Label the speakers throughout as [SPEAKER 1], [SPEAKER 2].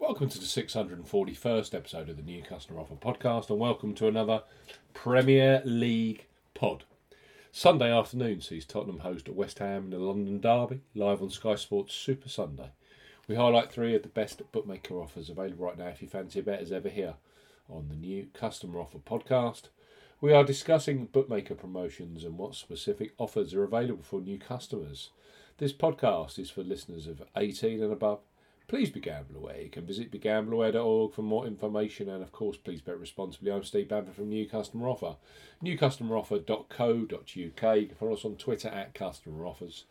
[SPEAKER 1] Welcome to the 641st episode of the New Customer Offer podcast, and welcome to another Premier League pod. Sunday afternoon sees Tottenham host West Ham in the London Derby, live on Sky Sports Super Sunday. We highlight three of the best bookmaker offers available right now if you fancy a bet as ever here on the New Customer Offer podcast. We are discussing bookmaker promotions and what specific offers are available for new customers. This podcast is for listeners of 18 and above. Please be gamble aware. You can visit begambleaware.org for more information and, of course, please bet responsibly. I'm Steve Bamford from New Customer Offer. Newcustomeroffer.co.uk. You can follow us on Twitter at Customer Offers.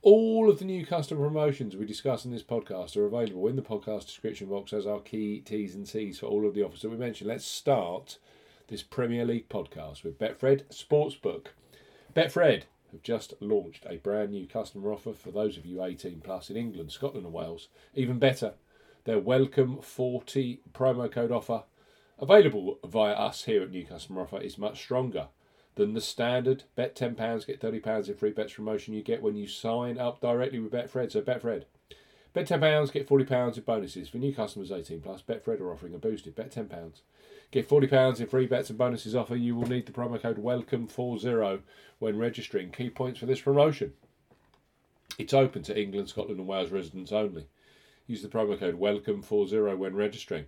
[SPEAKER 1] All of the new customer promotions we discuss in this podcast are available in the podcast description box as our key T's and C's for all of the offers that we mentioned. Let's start this Premier League podcast with Betfred Sportsbook. Betfred have just launched a brand new customer offer for those of you 18 plus in England, Scotland, and Wales. Even better, their Welcome 40 promo code offer, available via us here at New Customer Offer, is much stronger than the standard bet £10, get £30 in free bets promotion you get when you sign up directly with Betfred. So, Betfred. Bet £10, get £40 in bonuses. For new customers 18 plus, Betfred are offering a boosted bet £10 Get £40 in free bets and bonuses offer. You will need the promo code WELCOME40 when registering. Key points for this promotion. It's open to England, Scotland, and Wales residents only. Use the promo code WELCOME40 when registering.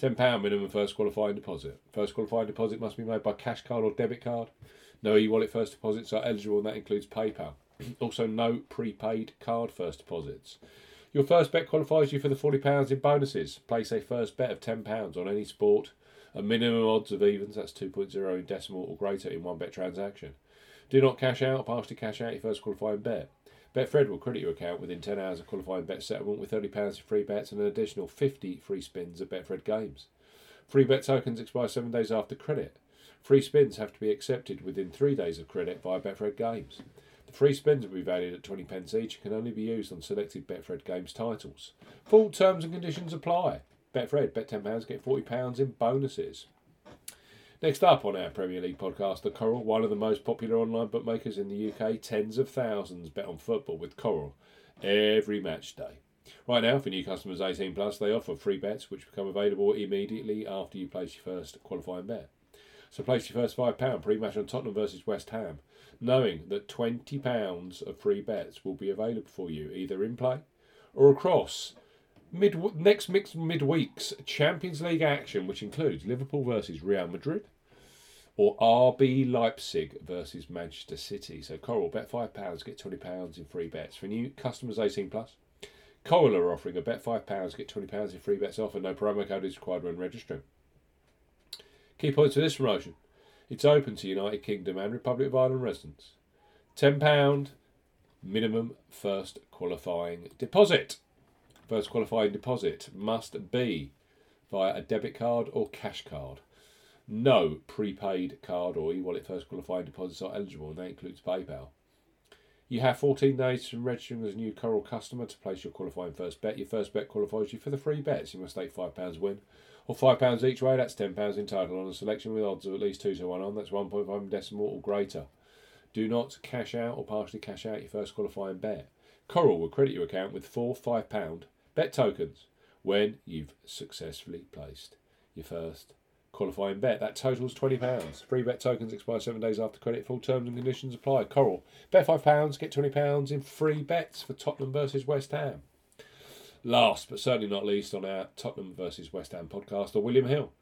[SPEAKER 1] £10 minimum first qualifying deposit. First qualifying deposit must be made by cash card or debit card. No e wallet first deposits are eligible, and that includes PayPal. also, no prepaid card first deposits. Your first bet qualifies you for the £40 in bonuses. Place a first bet of £10 on any sport a minimum odds of evens, that's 2.0 in decimal or greater in one bet transaction. Do not cash out or partially cash out your first qualifying bet. Betfred will credit your account within 10 hours of qualifying bet settlement with £30 in free bets and an additional 50 free spins of Betfred games. Free bet tokens expire 7 days after credit. Free spins have to be accepted within 3 days of credit via Betfred games. The free spins will be valued at 20 pence each and can only be used on selected Betfred games titles. Full terms and conditions apply. Betfred, bet £10, get £40 in bonuses. Next up on our Premier League podcast, the Coral, one of the most popular online bookmakers in the UK. Tens of thousands bet on football with Coral every match day. Right now, for new customers 18 plus, they offer free bets which become available immediately after you place your first qualifying bet. So place your first £5 pre-match on Tottenham versus West Ham, knowing that £20 of free bets will be available for you either in play or across mid next midweek's Champions League action, which includes Liverpool versus Real Madrid or RB Leipzig versus Manchester City. So Coral bet five pounds, get twenty pounds in free bets for new customers eighteen plus. Coral are offering a bet five pounds, get twenty pounds in free bets offer. No promo code is required when registering. Key points for this promotion: it's open to United Kingdom and Republic of Ireland residents. Ten pound minimum first qualifying deposit. First qualifying deposit must be via a debit card or cash card. No prepaid card or e wallet first qualifying deposits are eligible, and that includes PayPal. You have 14 days from registering as a new Coral customer to place your qualifying first bet. Your first bet qualifies you for the free bets. You must stake £5 win or £5 each way. That's £10 in total on a selection with odds of at least 2 to 1 on. That's 1.5 decimal or greater. Do not cash out or partially cash out your first qualifying bet. Coral will credit your account with four £5 bet tokens when you've successfully placed your first qualifying bet. That totals £20. Free bet tokens expire seven days after credit. Full terms and conditions apply. Coral, bet £5, get £20 in free bets for Tottenham versus West Ham. Last but certainly not least on our Tottenham versus West Ham podcast are William Hill,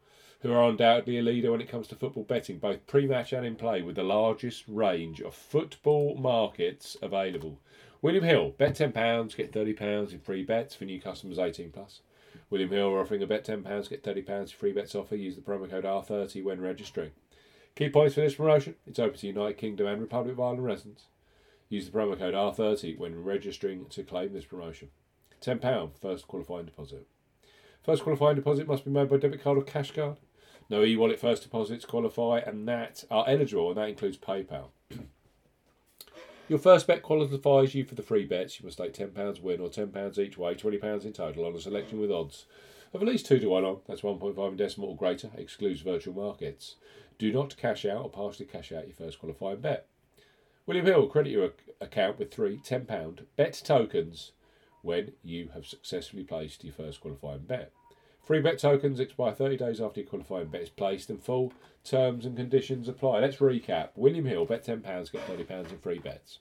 [SPEAKER 1] who are undoubtedly a leader when it comes to football betting, both pre match and in play, with the largest range of football markets available. William Hill, bet £10, get £30 in free bets for new customers 18 plus. William Hill are offering a bet £10, get £30 in free bets offer. Use the promo code R30 when registering. Key points for this promotion it's open to United Kingdom and Republic of Ireland residents. Use the promo code R30 when registering to claim this promotion. £10 first qualifying deposit. First qualifying deposit must be made by debit card or cash card. No e wallet first deposits qualify and that are eligible, and that includes PayPal. Your first bet qualifies you for the free bets. You must stake £10 win or £10 each way, £20 in total on a selection with odds of at least 2 to 1 on, that's 1.5 in decimal or greater, excludes virtual markets. Do not cash out or partially cash out your first qualifying bet. William Hill, credit your account with three £10 bet tokens when you have successfully placed your first qualifying bet. Free bet tokens expire 30 days after your qualifying bet is placed and full terms and conditions apply. Let's recap. William Hill, bet £10, get £30 in free bets.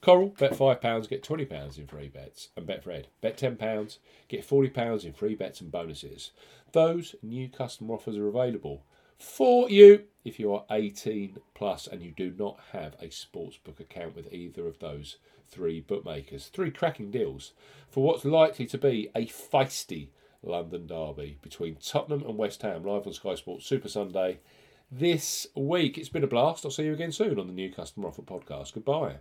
[SPEAKER 1] Coral, bet £5, get £20 in free bets. And Betfred, bet £10, get £40 in free bets and bonuses. Those new customer offers are available for you if you are 18 plus and you do not have a sportsbook account with either of those three bookmakers. Three cracking deals for what's likely to be a feisty London derby between Tottenham and West Ham live on Sky Sports Super Sunday this week. It's been a blast. I'll see you again soon on the new Customer Offer podcast. Goodbye.